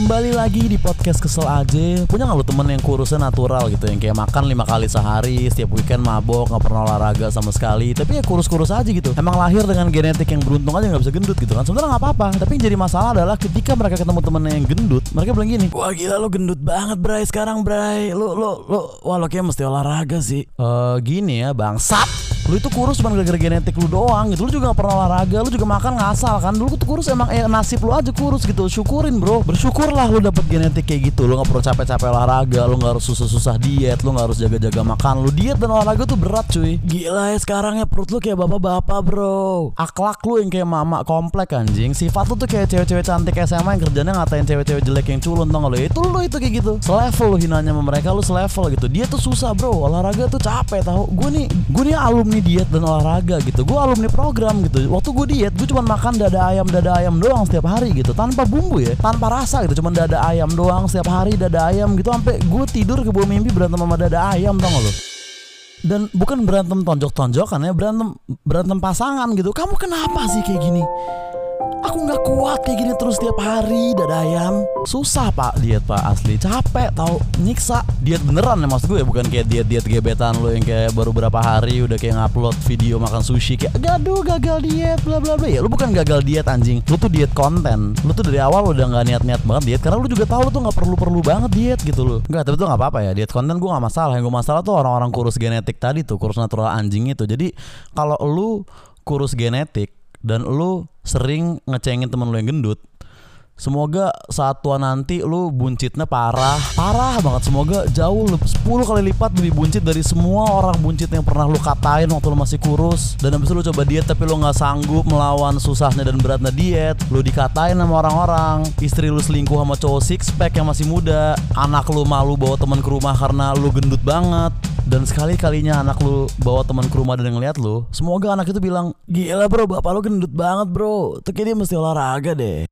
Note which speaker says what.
Speaker 1: Kembali lagi di podcast kesel aja. Punya gak lu temen yang kurusnya natural gitu Yang kayak makan lima kali sehari Setiap weekend mabok Gak pernah olahraga sama sekali Tapi ya kurus-kurus aja gitu. Emang lahir dengan genetik yang beruntung aja gak bisa gendut gitu kan? Sebenernya gak apa-apa Tapi yang jadi masalah adalah Ketika mereka ketemu temennya yang gendut Mereka bilang gini Wah gila lu gendut banget Bray sekarang Bray. Lu, lu, lu Wah lu kayak mesti olahraga sih. Eh Gini ya bangsat lu itu kurus cuma gara-gara genetik lu doang gitu. Lu juga gak pernah olahraga lu juga makan ngasal kan. Dulu tuh kurus emang eh, nasib lu aja kurus gitu. Syukurin bro. Bersyukurlah lu dapet genetik kayak gitu. Lu gak perlu capek-capek olahraga lu gak harus susah-susah diet lu gak harus jaga-jaga makan. Lu diet dan olahraga tuh berat cuy. Gila ya sekarang ya perut lu kayak bapak-bapak bro. Akhlak lu yang kayak mama komplek anjing. Sifat lu tuh kayak cewek-cewek cantik SMA yang kerjanya ngatain cewek-cewek jelek yang culun tau gak lu? Itu lu itu kayak gitu. Selevel lu hinanya sama mereka lu selevel gitu. Dia tuh susah bro. Olahraga tuh capek tau. Gue nih gue nih alumni diet dan olahraga gitu. Gue alumni program gitu. Waktu gue diet gue cuma makan dada ayam dada ayam doang setiap hari gitu. Tanpa bumbu ya tanpa rasa gitu. Cuma dada ayam doang setiap hari dada ayam gitu. Sampai gue tidur ke bawah mimpi berantem sama dada ayam tau gak lo dan bukan berantem tonjok-tonjokan ya berantem berantem pasangan gitu. Kamu kenapa sih kayak gini Aku nggak kuat kayak gini terus tiap hari dada ayam. Susah pak diet pak asli. Capek tau. Nyiksa. Diet beneran ya maksud gue. Bukan kayak diet-diet gebetan lo Yang kayak baru berapa hari udah kayak ngupload video makan sushi Kayak gaduh gagal diet bla bla bla. Ya lu bukan gagal diet anjing. Lu tuh diet konten. Lu tuh dari awal udah nggak niat-niat banget diet Karena lu juga tahu lu tuh nggak perlu-perlu banget diet gitu loh Enggak tapi tuh nggak apa-apa ya. Diet konten gue nggak masalah. Yang gue masalah tuh orang-orang kurus genetik tadi tuh Kurus natural anjing itu. Jadi kalau lu kurus genetik dan lu sering ngecengin temen lu yang gendut. Semoga saat tua nanti lu buncitnya parah. Parah banget. Semoga jauh 10 kali lipat lebih buncit dari semua orang buncit yang pernah lu katain waktu lu masih kurus. Dan habis itu lu coba diet tapi lu gak sanggup melawan susahnya dan beratnya diet. Lu dikatain sama orang-orang. Istri lu selingkuh sama cowok six pack yang masih muda. Anak lu malu bawa teman ke rumah karena lu gendut banget dan sekali kalinya anak lu bawa teman ke rumah dan ngeliat lu Semoga anak itu bilang Gila bro bapak lu gendut banget bro. Tuh dia mesti olahraga deh